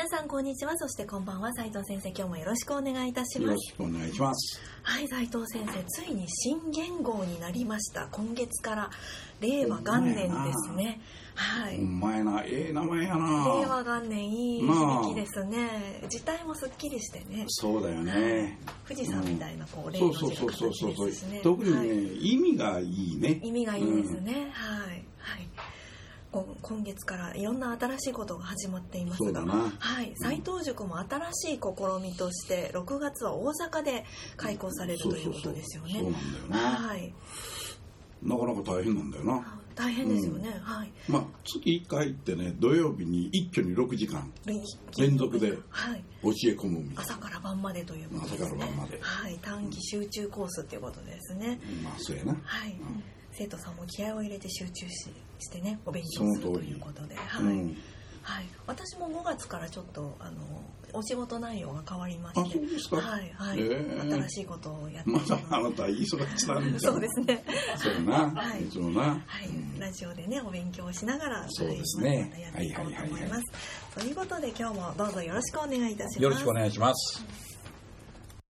皆さんこんにちは。そしてこんばんは。斉藤先生今日もよろしくお願いいたしよろますしくお願いします。はい斉藤先生ついに新元号になりました。今月から令和元年ですね。はい。お前な。ええ名前やな。令和元年いい響きですね。字体もすっきりしてね。そうだよね。富士山みたいなこう、令そうの字のそうそうそう。形そうですしね。特にね、はい。意味がいいね。意味がいいですね、はい。はい。こ今月からいろんな新しいことが始まっていますがはい、斎藤塾も新しい試みとして6月は大阪で開講されるということですよね。そうなんだよな。はい。なかなか大変なんだよな。あ大変ですよね、はい。まあ月1回行ってね土曜日に一挙に6時間連続ではい。教え込むみたいな。朝から晩までということですね。朝から晩まで。はい。短期集中コースっていうことですね。まあそうやな。はい、ん生徒さんも気合を入れて集中ししてねお勉強するということで、はい。うん。はい、私も5月からちょっとあのお仕事内容が変わりまあしてはいはい、新しいことをやって。まだあなた忙しなんじゃん そうですね。そうやな、はい。いつもな、はい、うん。ラジオでねお勉強をしながらそうですね。はいまたやっていこうと思いはいはいはいはますということで今日もどうぞよろしくお願いいたします。よろしくお願いします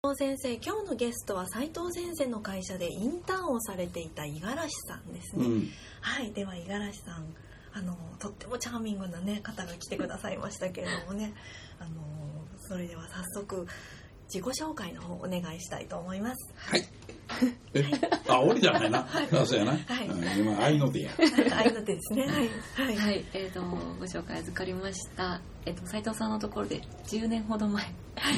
斉藤先生今日のゲストは斉藤先生の会社でインターンをされていた五十嵐さんですね、うん。はいでは五十嵐さんあのとってもチャーミングな、ね、方が来てくださいましたけれどもね。あのそれでは早速自己紹介の方お願いしたいと思います。はい。え、あ、俺じゃないな。あそうやな。はい。うん今、愛の手や。愛の手ですね。はい。はい、はい、えー、とご紹介預かりました、えー、と斉藤さんのところで10年ほど前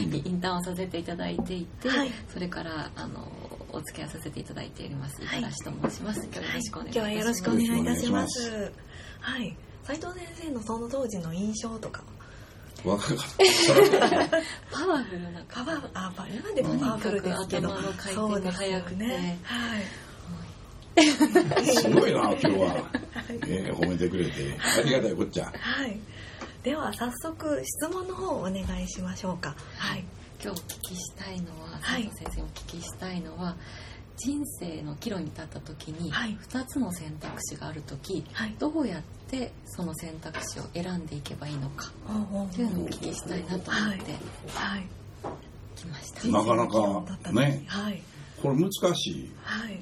にインターンをさせていただいていて、はい。それからあのお付き合いさせていただいております。五はいと申します、今日はよろしくお願いいたします、今日はよろしくお願いいたしまよろす。はい。斉藤先生のその当時の印象とか。若かった。パワフルな。パワーあパ今でもパワフルですけど。頭の回転が速くね。はい。すごいな、今日は。えー褒めてくれて。ありがたいこっちゃ。はいでは早速質問の方をお願いしましょうか。はい。今日お聞きしたいのははい。先生にお聞きしたいのは、人生の岐路に立った時にはい。2つの選択肢がある時、はい。どうやってその選択肢を選んでいけばいいのかおうおうっていうのをお聞きしたいなと思ってはい。きました。なかなかね。はい。これ難しはい。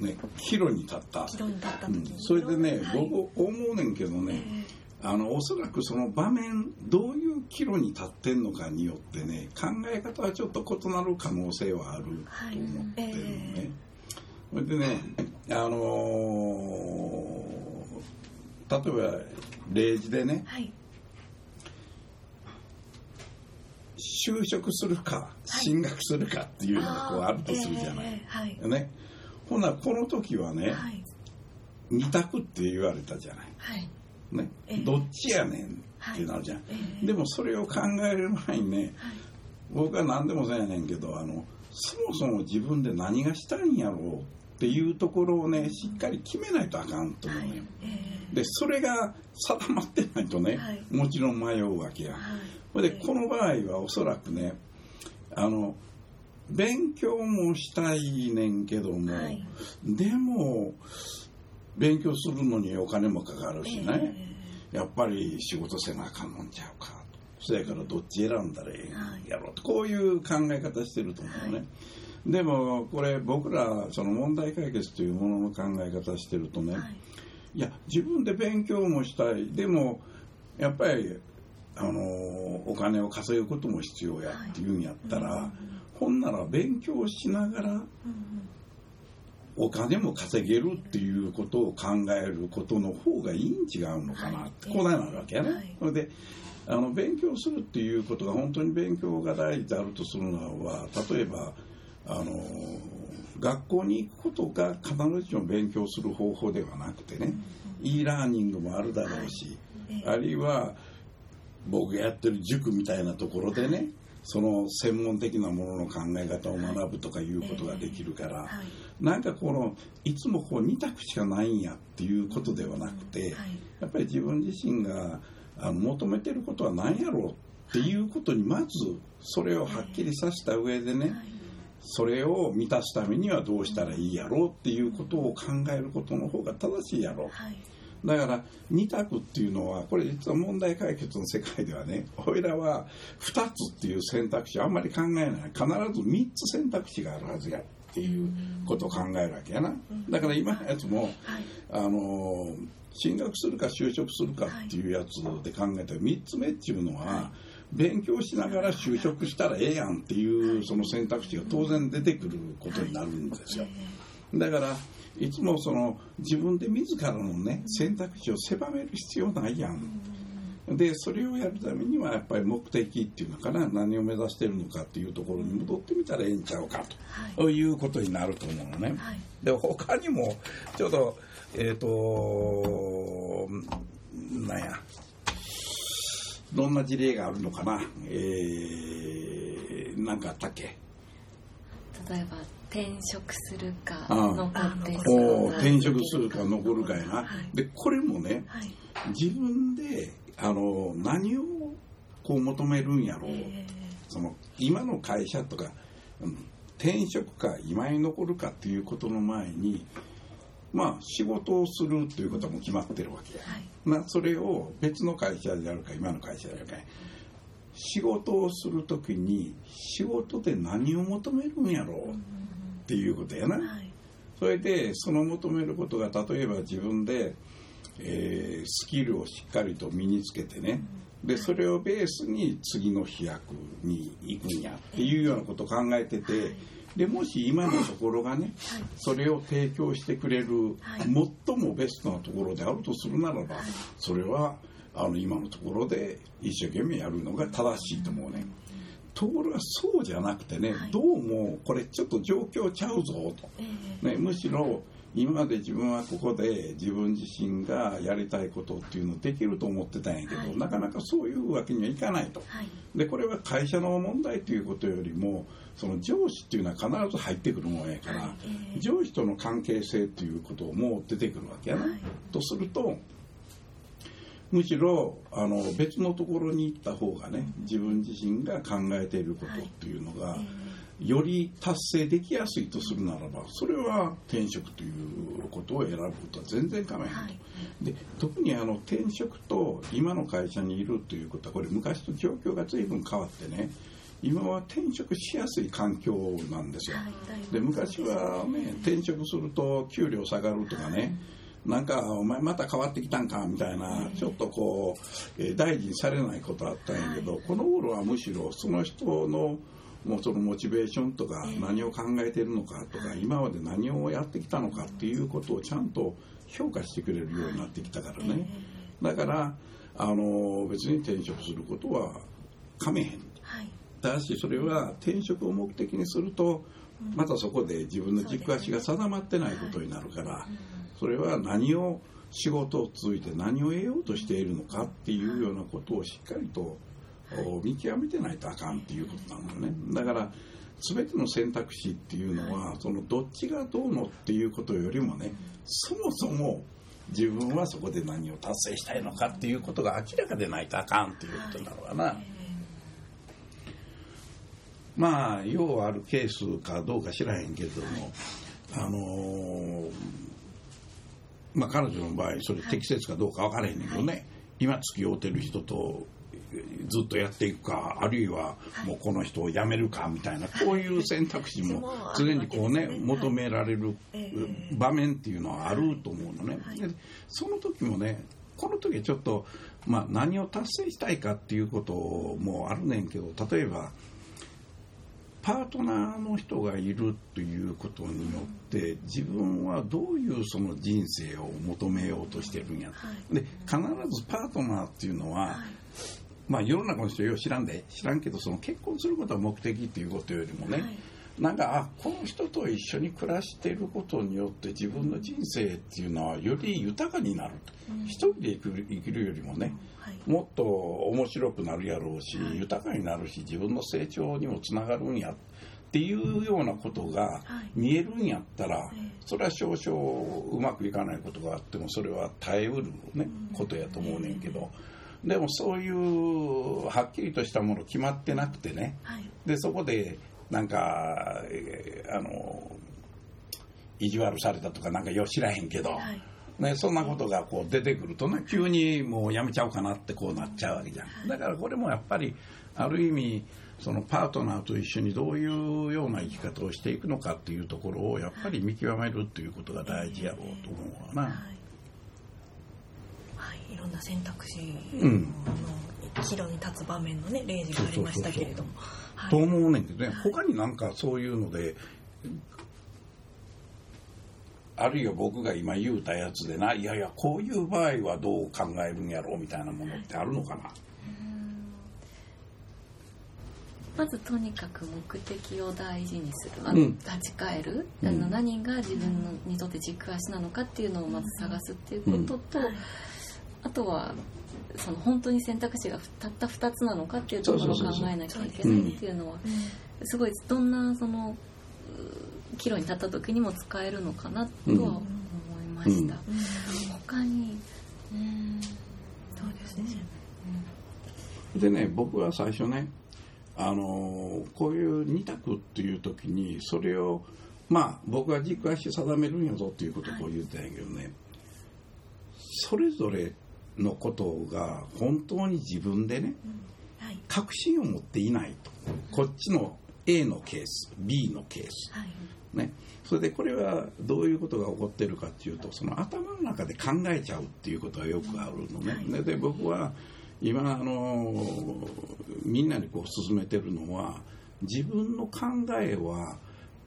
い。ね、岐路に立った。岐路に立ったうん。それでね、はい。僕思うねんけどね、えあのおそらくその場面どういう岐路に立ってんのかによってね考え方はちょっと異なる可能性はあると思ってるのね。それでねあのー例えば例示でねーはい。就職するか進学するかっていうのがこうあるとするじゃない。えーはい。ね、ほなこの時はね、はい。二択って言われたじゃない。はいね。ええ。どっちやねんってなるじゃん。えーでもそれを考える前にねはい僕は何でもそうやねんけどあのそもそも自分で何がしたいんやろうっていうところをねしっかり決めないとあかんと思うのよ。えでそれが定まってないとね、はい。もちろん迷うわけや。ーはい。ほいでこの場合はおそらくねあの勉強もしたいねんけども、はい。でも勉強するのにお金もかかるしね、やっぱり仕事せなあかんのんちゃうか。とそやからどっち選んだらええんや。ろうと。こういう考え方してると思うね、でもこれ僕らその問題解決というものの考え方してるとね、はい。いや自分で勉強もしたい。でもやっぱりあのお金を稼ぐことも必要やっていうんやったら、はいほんなら勉強しながらうんうんお金も稼げるっていうことを考えることの方がいいん違うのかなって、はい。こうなるわけやね。はい。であの勉強するっていうことが本当に勉強が大事であるとするのは例えばあの学校に行くことが必ずしも勉強する方法ではなくてね、e ラーニングもあるだろうし、ええあるいは僕がやってる塾みたいなところでねその専門的なものの考え方を学ぶとかいうことができるから、はい。なんかこのいつもこう2択しかないんやっていうことではなくて、はい。やっぱり自分自身があの求めてることは何やろうっていうことにまずそれをはっきりさせた上でね、それを満たすためにはどうしたらいいやろうっていうことを考えることの方が正しいやろ。うはいだから二択っていうのはこれ実は問題解決の世界ではね俺らは2つっていう選択肢あんまり考えない。必ず3つ選択肢があるはずやっていうことを考えるわけやな。だから今のやつもはい。あの進学するか就職するかっていうやつで考えたら3つ目っていうのは勉強しながら就職したらええやんっていうその選択肢が当然出てくることになるんですよ。だからいつもその自分で自らのね選択肢を狭める必要ないやん。でそれをやるためにはやっぱり目的っていうのかな何を目指してるのかっていうところに戻ってみたらええんちゃうかはい。ということになると思うのね。はい。で他にもちょっとえっ、となんやどんな事例があるのかな。えー、なんかあったっけ？例えば転職するか残って転職するか残るかやな、はい。でこれもねはい。自分であの何をこう求めるんやろう、えその今の会社とか、うん転職か今に残るかっていうことの前にまあ仕事をするということも決まってるわけや、はい。まあ、それを別の会社であるか今の会社であるか仕事をするときに仕事で何を求めるんやろう？っていうことやな、はい。それでその求めることが例えば自分で、えースキルをしっかりと身につけてね。でそれをベースに次の飛躍に行くんやっていうようなことを考えててでもし今のところがねそれを提供してくれるはい。最もベストなところであるとするならばそれはあの今のところで一生懸命やるのが正しいと思うね。ところがそうじゃなくてね、はいどうもこれちょっと状況ちゃうぞと。ええね、むしろ今まで自分はここで自分自身がやりたいことっていうのできると思ってたんやけど、はいなかなかそういうわけにはいかないと。はいでこれは会社の問題ということよりもその上司っていうのは必ず入ってくるもんやから、はいええ上司との関係性っていうことも出てくるわけやな。はいとするとむしろあの別のところに行った方がね自分自身が考えていることっていうのが、より達成できやすいとするならばそれは転職ということを選ぶことは全然構わないと、はい。で特にあの転職と今の会社にいるということはこれ昔と状況が随分変わってね今は転職しやすい環境なんですよ、で昔はね転職すると給料下がるとかねなんかお前また変わってきたんかみたいなちょっとこう、えー大事にされないことあったんやけど、この頃はむしろその人のもうそのモチベーションとかええ。何を考えているのかとか今まで何をやってきたのかっていうことをちゃんと評価してくれるようになってきたからね。だからあの別に転職することはかめへん。はい。ただしそれは転職を目的にするとまたそこで自分の軸足が定まってないことになるからそれは何を仕事を通じて何を得ようとしているのかっていうようなことをしっかりと見極めてないとあかんっていうことなのねだから全ての選択肢っていうのはそのどっちがどうのっていうことよりもねそもそも自分はそこで何を達成したいのかっていうことが明らかでないとあかんっていうことなのかな。まあようあるケースかどうか知らへんけども、あのーまあ彼女の場合それ適切かどうか分からへんねんけどね、今付き合うてる人とずっとやっていくかあるいはもうこの人を辞めるかみたいなこういう選択肢も 常にこうね求められる場面っていうのはあると思うのね。でその時もねこの時はちょっと、まあ、何を達成したいかっていうこともあるねんけど例えばパートナーの人がいるということによって自分はどういうその人生を求めようとしてるんや、で必ずパートナーっていうのは、まあ世の中の人よう知らんで知らんけどその結婚することは目的っていうことよりもね、なんかあこの人と一緒に暮らしていることによって自分の人生っていうのはより豊かになると、うん。一人で生きる生きるよりもねはい。もっと面白くなるやろうし、はい。豊かになるし自分の成長にもつながるんやっていうようなことがはい。見えるんやったら、ええ。それは少々うまくいかないことがあってもそれは耐えうる、ねうん。ことやと思うねんけど、でもそういうはっきりとしたもの決まってなくてね。はい。でそこでなんか、えーあの意地悪されたとかなんかよう知らへんけど、はい。ね、そんなことがこう出てくるとね急にもうやめちゃおうかなってこうなっちゃうわけじゃん。だからこれもやっぱりある意味そのパートナーと一緒にどういうような生き方をしていくのかっていうところをやっぱり見極めるっていうことが大事やろうと思うわな。はい、はい、いろんな選択肢うん。の岐路に立つ場面のね例示がありましたけれども。はいと思うねんけどね。他になんかそういうのであるいは僕が今言うたやつでないやいやこういう場合はどう考えるんやろうみたいなものってあるのかな？まずとにかく目的を大事にする。あの、うん立ち返る、うん。あの何が自分のにとって軸足なのかっていうのをまず探すっていうことと、はいあとはその本当に選択肢がたった2つなのかっていうところを考えなきゃいけないっていうのはすごいどんなそのう岐路に立った時にも使えるのかなとは思いました、他にうんそうですね。でね僕は最初ねあのこういう二択っていう時にそれをまあ僕は軸足定めるんやぞっていうことをこう言ってたんやけどね、それぞれのことが本当に自分でねはい。確信を持っていないと。こっちの A のケース B のケース。はい。ね、それでこれはどういうことが起こってるかっていうとその頭の中で考えちゃうっていうことがよくあるのね、でで僕は今あのみんなにこう進めてるのは自分の考えは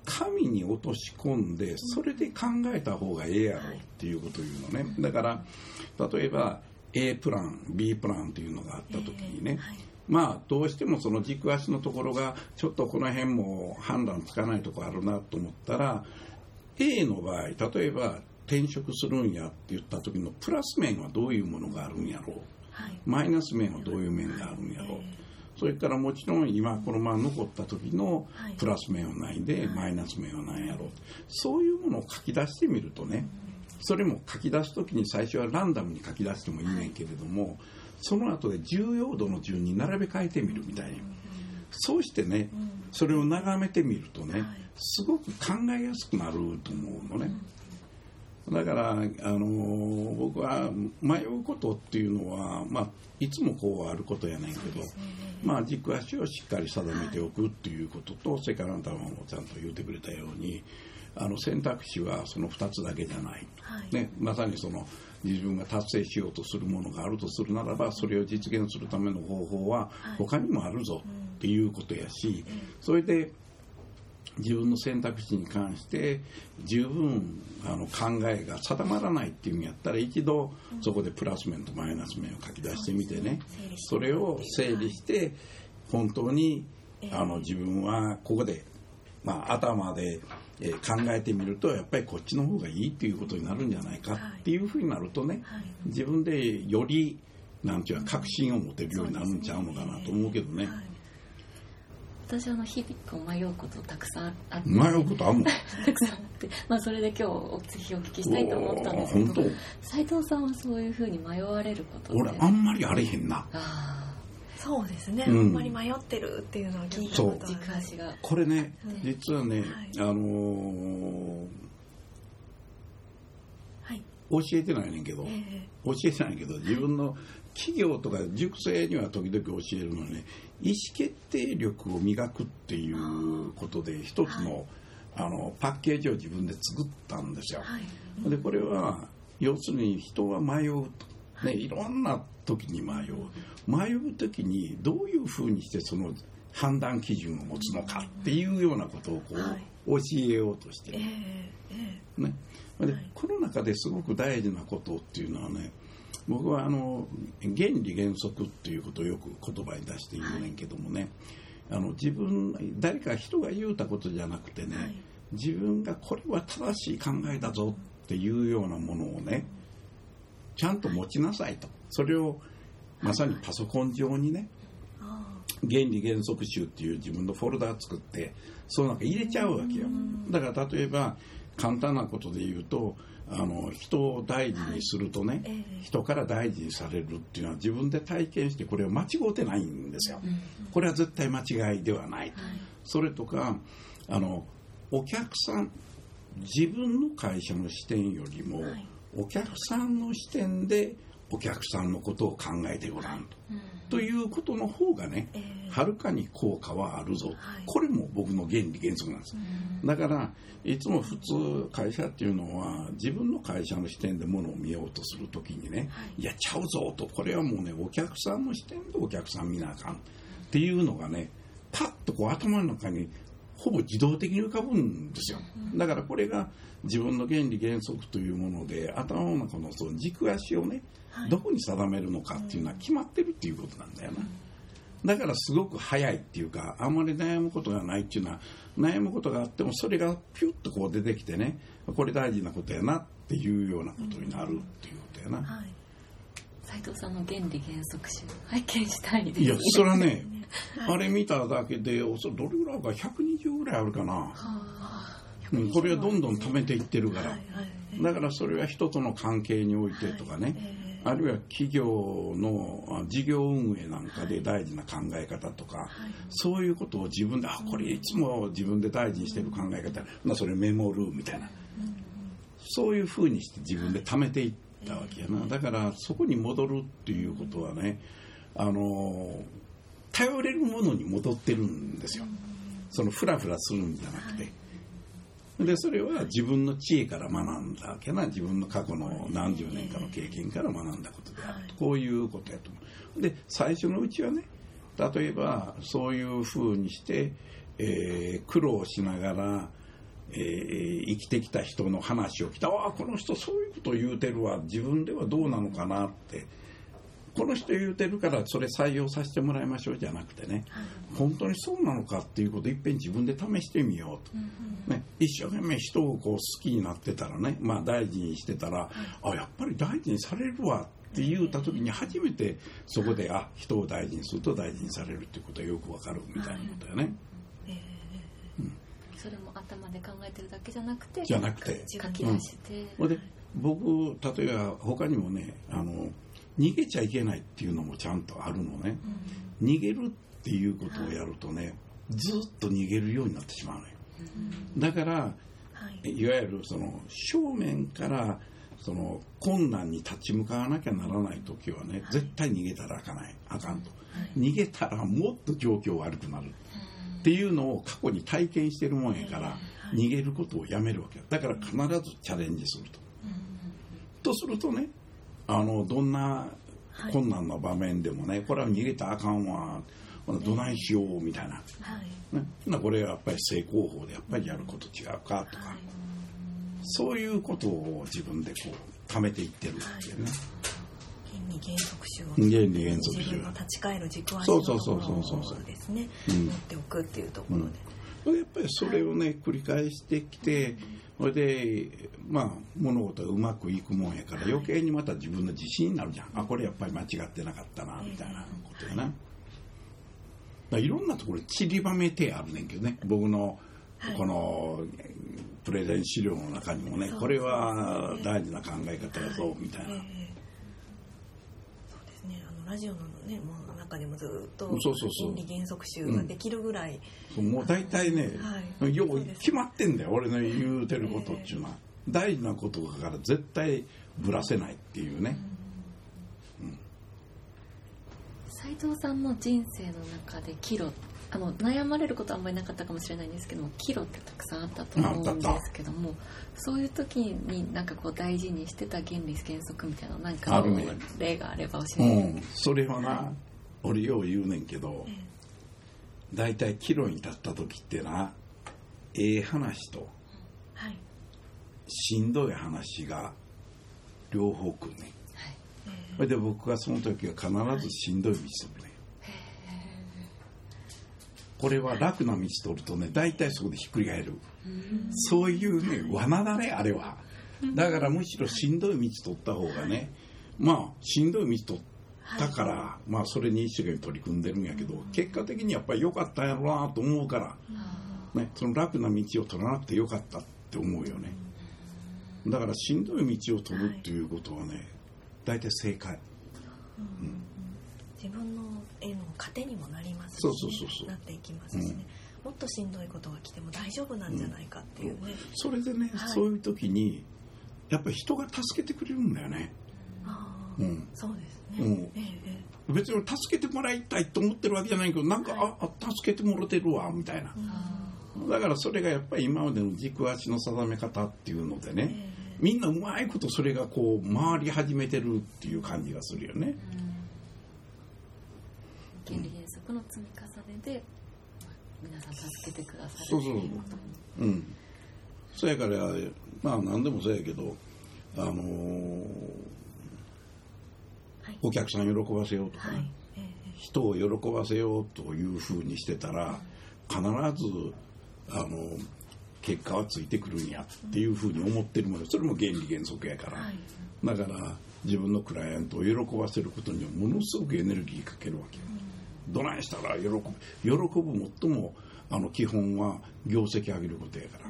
神に落とし込んでそれで考えた方がええやろっていうことを言うのね。だから例えば A プラン B プランっていうのがあった時にね、はい。まあどうしてもその軸足のところがちょっとこの辺も判断つかないとこあるなと思ったら A の場合例えば転職するんやって言った時のプラス面はどういうものがあるんやろう。はい。マイナス面はどういう面があるんやろう。それからもちろん今このまま残った時のはい。プラス面はないでマイナス面はないやろう。そういうものを書き出してみるとねそれも書き出す時に最初はランダムに書き出してもいいねんけれどもその後で重要度の順に並べ替えてみるみたいな。そうしてねそれを眺めてみるとねはい。すごく考えやすくなると思うのね。だから、あのー僕は迷うことっていうのは、まあ、いつもこうあることやねんけど、まあ、軸足をしっかり定めておくっていうことと、それからあなたもちゃんと言ってくれたようにあの選択肢はその2つだけじゃない、はい。ね、まさにその自分が達成しようとするものがあるとするならばそれを実現するための方法は他にもあるぞっていうことやし、それで自分の選択肢に関して十分あの考えが定まらないっていうんやったら一度そこでプラス面とマイナス面を書き出してみてね。それを整理して本当にあの自分はここで、まあ、頭でえー考えてみるとやっぱりこっちの方がいいっていうことになるんじゃないかっていうふうになるとねはい。自分でよりなんていうか確信を持てるようになるんちゃうのかなと思うけどね。はい。私はあの日々こう迷うことたくさんあって。迷うことあんの？たくさんあって、まあ、それで今日おぜひお聞きしたいと思ったんですけど斉藤さんはそういうふうに迷われること俺あんまりあれへんな。あそうですね、うん。あんまり迷ってるっていうのを聞いたことーはない軸足が。これねうん実はね、はい。あのーはい。教えてないねんけど、え教えてないけど自分の企業とか塾生には時々教えるのはね意思決定力を磨くっていうことで一つの,、あのパッケージを自分で作ったんですよ。はい。でこれは要するに人は迷うと、ね、い。ろんな時に迷う。迷う時にどういうふうにしてその判断基準を持つのかっていうようなことをこう、はい。教えようとしてえるええ。ね、ではい。この中ですごく大事なことっていうのはね僕はあの原理原則っていうことをよく言葉に出して言うねんけどもね、あの自分誰か人が言うたことじゃなくてね、はい。自分がこれは正しい考えだぞっていうようなものをねちゃんと持ちなさいと。それをまさにパソコン上にねあ原理原則集っていう自分のフォルダー作ってその中入れちゃうわけよ。だから例えば簡単なことで言うとあの人を大事にするとね、ええ。人から大事にされるっていうのは自分で体験してこれを間違ってないんですよ、これは絶対間違いではない、それとかあのお客さん自分の会社の視点よりも、はいお客さんの視点でお客さんのことを考えてごらんと,、ということの方がね、ええ。はるかに効果はあるぞ、はい。これも僕の原理原則なんです、だからいつも普通会社っていうのは自分の会社の視点でものを見ようとするときにね、い、やちゃうぞと。これはもうねお客さんの視点でお客さん見なあかんっていうのがねパッとこう頭の中にほぼ自動的に浮かぶんですよ。だからこれが自分の原理原則というもので頭の中のその軸足をね、どこに定めるのかっていうのは決まってるっていうことなんだよな、だからすごく早いっていうかあんまり悩むことがないっていうのは悩むことがあってもそれがピュッとこう出てきてねこれ大事なことやなっていうようなことになるっていうことやな、はい斉藤さんの原理原則集拝見したいですいやそれはねあれ見ただけでおそどれぐらいか120ぐらいあるかな、はあうん、これはどんどん貯めていってるから、はいはいだからそれは人との関係においてとかね、えあるいは企業のあ事業運営なんかで大事な考え方とか、そういうことを自分であこれいつも自分で大事にしてる考え方、まあ、それメモるみたいな、そういうふうにして自分で貯めていったわけやな。だからそこに戻るっていうことはねあの頼れるものに戻ってるんですよ。そのフラフラするんじゃなくて。でそれは自分の知恵から学んだわけな。自分の過去の何十年かの経験から学んだことであると。こういうことやと。思うで最初のうちはね例えばそういうふうにして、えー苦労しながら、えー生きてきた人の話を聞いた。ああこの人そういうこと言うてるわ。自分ではどうなのかなって。この人言うてるからそれ採用させてもらいましょうじゃなくてね、本当にそうなのかっていうことをいっぺん自分で試してみようと、ね、一生懸命人をこう好きになってたらね、まあ、大事にしてたら、あやっぱり大事にされるわって言った時に初めてそこであ人を大事にすると大事にされるっていうことがよくわかるみたいなことよね。それも頭で考えてるだけじゃなくてじゃなくて。書き出して、ほいで僕例えば他にもねあの逃げちゃいけないっていうのもちゃんとあるのね、逃げるっていうことをやるとねずっと逃げるようになってしまうのよ、だからはい。いわゆるその正面からその困難に立ち向かわなきゃならない時はね絶対逃げたらあかないあかんと、逃げたらもっと状況悪くなるっていうのを過去に体験してるもんやから逃げることをやめるわけだから必ずチャレンジすると、とするとねあのどんな困難な場面でもねこれは逃げたらあかんわ。どないしようみたいな、はい。ね、ほなこれはやっぱり正攻法でやっぱりやること違うかとか、そういうことを自分でこう貯めていってるっていうね、原理原則集を原理原則集自分の立ち返る軸足のそうそうそうとそうそう。ころですねうん。持っておくっていうところで、やっぱりそれをね繰り返してきてそれでまあ物事がうまくいくもんやから余計にまた自分の自信になるじゃん。あこれやっぱり間違ってなかったなみたいなことやな、だいろんなところ散りばめてあるねんけどね。僕のこのプレゼン資料の中にもねこれは大事な考え方やぞみたいな、ええそうですねあのラジオのねもう中でもずっとそうそうそう。原理原則集ができるぐらい、もう大体ね、はい。よう決まってんだよ俺の言うてることっていうのは、大事なことだから絶対ぶらせないっていうね、斉藤さんの人生の中で岐路あの悩まれることはあんまりなかったかもしれないんですけども岐路ってたくさんあったと思うんですけどもそういう時になんかこう大事にしてた原理原則みたいななんか例があれば教うえて、ん、それはな俺よう言うねんけど大体岐路に立った時ってなええ話とはい。しんどい話が両方来るね。んそれで僕はその時は必ずしんどい道するねこれは楽な道取るとね大体そこでひっくり返る、そういうね罠だねあれは。だからむしろしんどい道取った方がねまあしんどい道取ったから、まあそれに一生懸命取り組んでるんやけど結果的にやっぱり良かったんやろうなと思うから、ね、その楽な道を取らなくてよかったって思うよね。だからしんどい道を取るっていうことはね大体正解、うん自分の絵の糧にもなりますし、ね、そうそうそう。なっていきますしね、うん、もっとしんどいことが来ても大丈夫なんじゃないかっていうね、うん、それでね、はい、そういう時にやっぱり人が助けてくれるんだよね。ああ、うん、そうですね、うん。ええ、別に助けてもらいたいと思ってるわけじゃないけどなんか、はい、あ助けてもらってるわみたいな、だからそれがやっぱり今までの軸足の定め方っていうのでね、えみんなうまいことそれがこう回り始めてるっていう感じがするよね。原理原則の積み重ねで、皆さん助けてくださるそうそう。うん。そやからまあ何でもそうやけどあのーはい、お客さん喜ばせようとかね、はい。えー、人を喜ばせようというふうにしてたら必ずあの結果はついてくるんやっていうふうに思ってるもの。それも原理原則やから、はい、だから自分のクライアントを喜ばせることにはものすごくエネルギーかけるわけよ、どないしたら喜ぶ喜ぶ最もあの基本は業績上げることやから、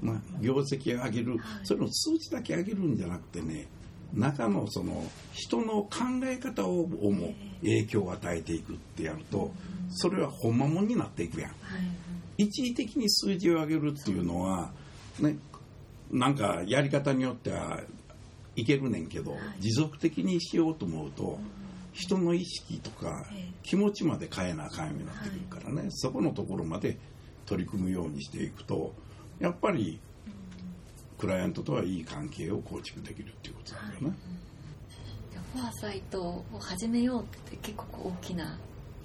まあ、業績上げるそれの数値だけ上げるんじゃなくてね中のその人の考え方をも影響を与えていくってやるとそれはほんまもんになっていくやん。一時的に数字を上げるっていうのはねなんかやり方によってはいけるねんけど持続的にしようと思うと。人の意識とか気持ちまで変えなあかんようになってくるからね、はい、そこのところまで取り組むようにしていくとやっぱりクライアントとはいい関係を構築できるっていうことなん。だよね。フォアサイトを始めようって結構大きな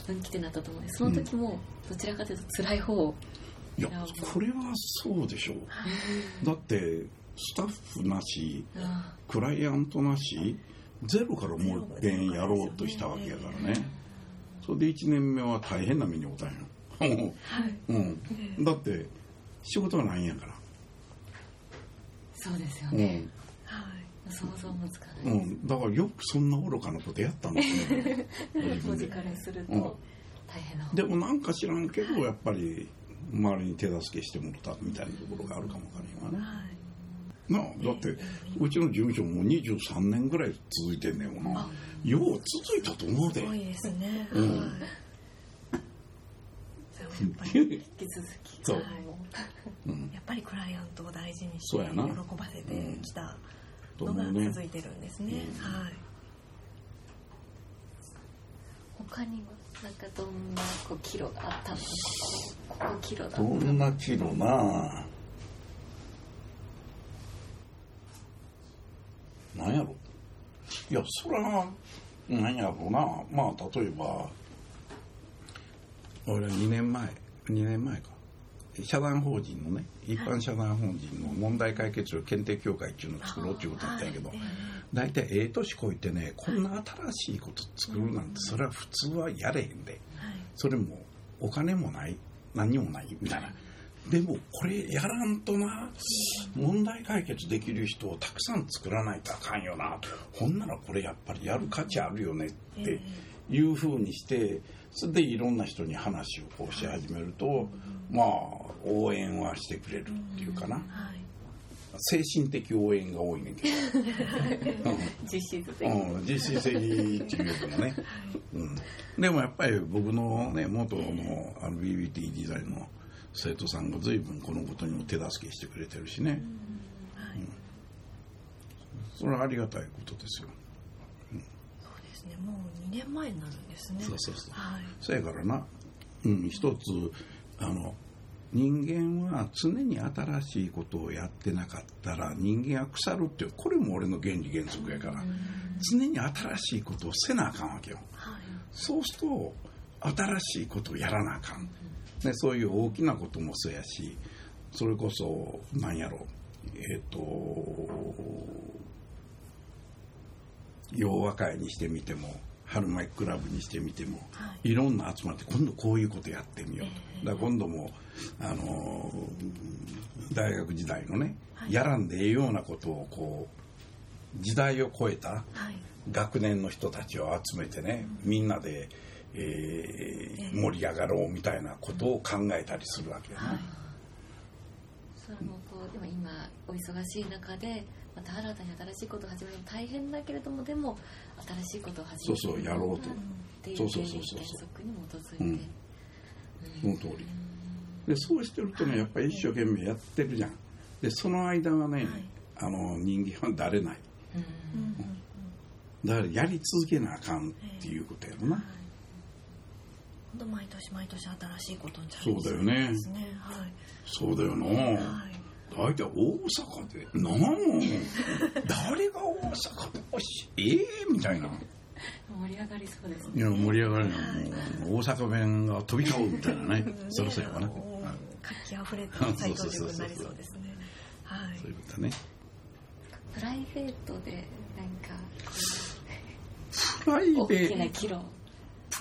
分岐点だったと思うんです。その時もどちらかというと辛い方を、いやこれはそうでしょう、だってスタッフなしクライアントなしゼロからもう一遍やろうとしたわけやからね。それで1年目は大変な目に遭ったんよ、うん、だって仕事がないんやから。そうですよね、うん、想像もつかない、うん、だからよくそんな愚かなことやったんですね。文字からすると大変な、でもなんか知らんけどやっぱり周りに手助けしてもらったみたいなところがあるかもわからんわね、はいなあだってうちの事務所も23年ぐらい続いてんねんもな。よう続いたと思うで。すごいですね、うん、引き続き。そう、うん、やっぱりクライアントを大事にして喜ばせてきたのが続いてるんですね、はい。他にはなんかどんなこう岐路があったの？かここ岐路だった。どんな岐路ななんやろ？いやそらなんやろうな。まあ例えば俺2年前2年前か。社団法人のね一般社団法人の問題解決検定協会っていうのを作ろうっていうことだったんやけど大体ええ年こいてねこんな新しいこと作るなんてそれは普通はやれへんで。それもお金もない。何もない。みたいなでもこれやらんとな。問題解決できる人をたくさん作らないとあかんよな。ほんならこれやっぱりやる価値あるよねっていうふうにしてそれでいろんな人に話をこうし始めるとまあ応援はしてくれるっていうかな。精神的応援が多いねんけど、うん、実質的、うん、実質的っていうのね、うん、でもやっぱり僕のね元のあの BBT 時代の生徒さんが随分このことにも手助けしてくれてるしね、はい。うん、それはありがたいことですよ、うん、そうですね。もう2年前になるんですね。そうそうそう、はい、そやからな、うん、一つあの人間は常に新しいことをやってなかったら人間は腐るっていうこれも俺の原理原則やから、常に新しいことをせなあかんわけよ、はい、そうすると新しいことをやらなあかん、ね、そういう大きなこともそうやしそれこそなんやろえっ、ー、と洋和会にしてみても春巻クラブにしてみても、はい、いろんな集まって今度こういうことやってみようと、えー、だ今度もあの大学時代のね、はい、やらんでええようなことをこう時代を超えた学年の人たちを集めてね、みんなで、えー、盛り上がろうみたいなことを考えたりするわけよね。はい、それもこうでも今お忙しい中でまた新たに新しいことを始めるの大変だけれどもでも新しいことを始めるそうそうやろうと。っていう原則に基づいて、うん、その通り。でそうしてるとねやっぱり一生懸命やってるじゃん。でその間はね、はい、あの人間はだれない、うん、だからやり続けなあかんっていうことやろな、はい毎年毎年新しいことにそうだよね、はい、そうだよな、はい。大体大阪で何誰が大阪でええー、みたいな。盛り上がりそうですね。いや盛り上がるの。もう大阪弁が飛び交うみたいなね。そろそろかな。活気あふれた斎藤塾になりそうですね。はい。そういうことね。プライベートでなんかプライベート。大きな岐路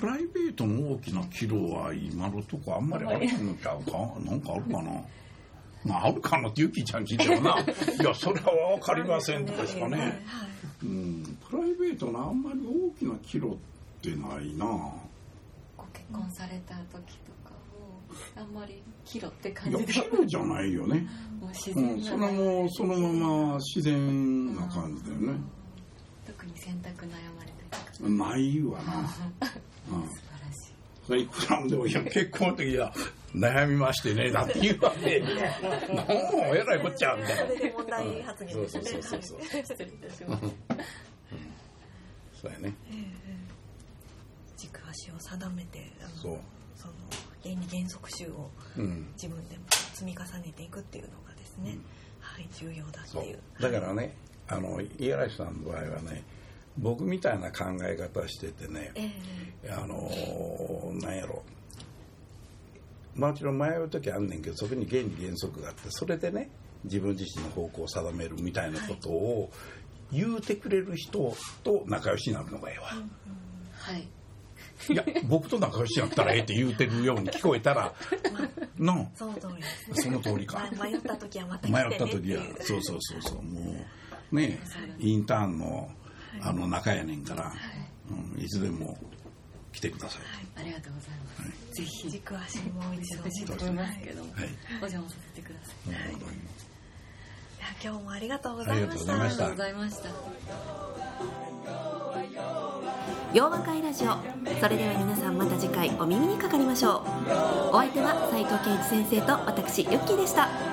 プライベートの大きな岐路は今のとこあんまりあるのちゃうか？なんかあるかな？まあ、あるかなってゆきちゃん聞いてもな。いやそれは分かりませんですかね、うん、プライベートのあんまり大きな岐路ってないな。ご結婚された時とかもあんまり岐路って感じで。いや岐路じゃないよね。もう自然、うん、それもそのまま自然な感じだよね、特に選択悩まれないわな、うん、素晴らしいそれいくらでもいや結婚の時は悩みましてねなんて言うわけなんもえらいこっちゃみたいなそれで問題発言ですねそうそうそうそう失礼いたしますそうやね、軸足を定めてそうその原理原則集を自分で積み重ねていくっていうのがですね、うん、はい重要だっていうだからねあの五十嵐さんの場合はね僕みたいな考え方しててね、えー、あのなんやろ。うもちろん迷う時あんねんけどそこに原理原則があってそれでね自分自身の方向を定めるみたいなことを言うてくれる人と仲良しになるのがええわ。はい。いや僕と仲良しになったらええって言うてるように聞こえたら、まあ、その通りです、その通りか。迷った時はまた迷った時は。そうそうそうそう。もうね。インターンのあの仲やねんから、うん、いつでも来てください、ありがとうございます、はい、ぜひ軸足もう一度しいと思います。けども、はい、お邪魔させてください、はい、今日もありがとうございました。ありがとうございました。洋和会ラジオ。それでは皆さんまた次回お耳にかかりましょう。お相手は斉藤健一先生と私ユッキーでした